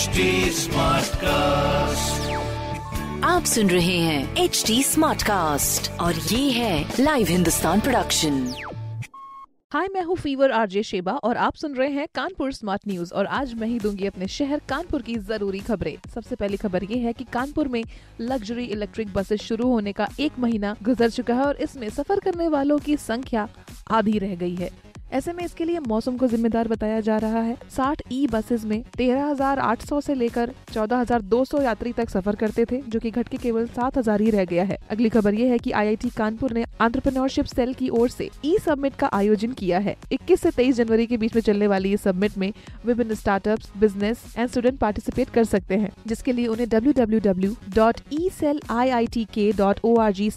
HD cast आप सुन रहे हैं एच डी स्मार्ट कास्ट और ये है लाइव हिंदुस्तान प्रोडक्शन हाय मैं हूँ फीवर आरजे शेबा और आप सुन रहे हैं कानपुर स्मार्ट न्यूज़ और आज मैं ही दूँगी अपने शहर कानपुर की ज़रूरी खबरें। सबसे पहली खबर ये है कि कानपुर में लग्जरी इलेक्ट्रिक बसेस शुरू होने का एक महीना गुजर चुका है और इसमें सफ़र करने वालों की संख्या आधी रह गई है। ऐसे में इसके लिए मौसम को जिम्मेदार बताया जा रहा है। 60 ई बसेस में 13,800 से लेकर 14,200 यात्री तक सफ़र करते थे जो कि घट के केवल 7,000 ही रह गया है। अगली खबर ये है कि आईआईटी कानपुर ने आंट्रप्रनोरशिप सेल की ओर से ई सबमिट का आयोजन किया है। 21 से 23 जनवरी के बीच में चलने वाली इस सबमिट में विभिन्न startup business and student participate कर सकते हैं जिसके लिए उन्हें www.ecelliitk.org ई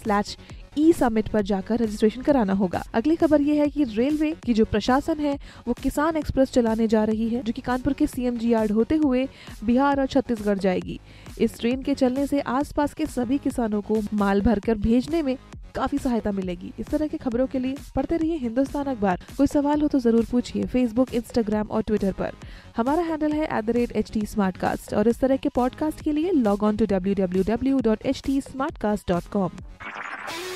समिट पर जाकर रजिस्ट्रेशन कराना होगा। अगली खबर ये है कि रेलवे की जो प्रशासन है, वो किसान एक्सप्रेस चलाने जा रही है, जो कि कानपुर के सीएमजी यार्ड होते हुए बिहार और छत्तीसगढ़ जाएगी। इस ट्रेन के चलने से आसपास के सभी किसानों को माल भरकर भेजने में काफ़ी सहायता मिलेगी। इस तरह की खबरों के लिए पढ़ते रहिए हिंदुस्तान अखबार। कोई सवाल हो तो ज़रूर पूछिए फेसबुक इंस्टाग्राम और ट्विटर पर। हमारा हैंडल है एट और इस तरह के पॉडकास्ट के लिए log on to W W W dot H T smart cast dot com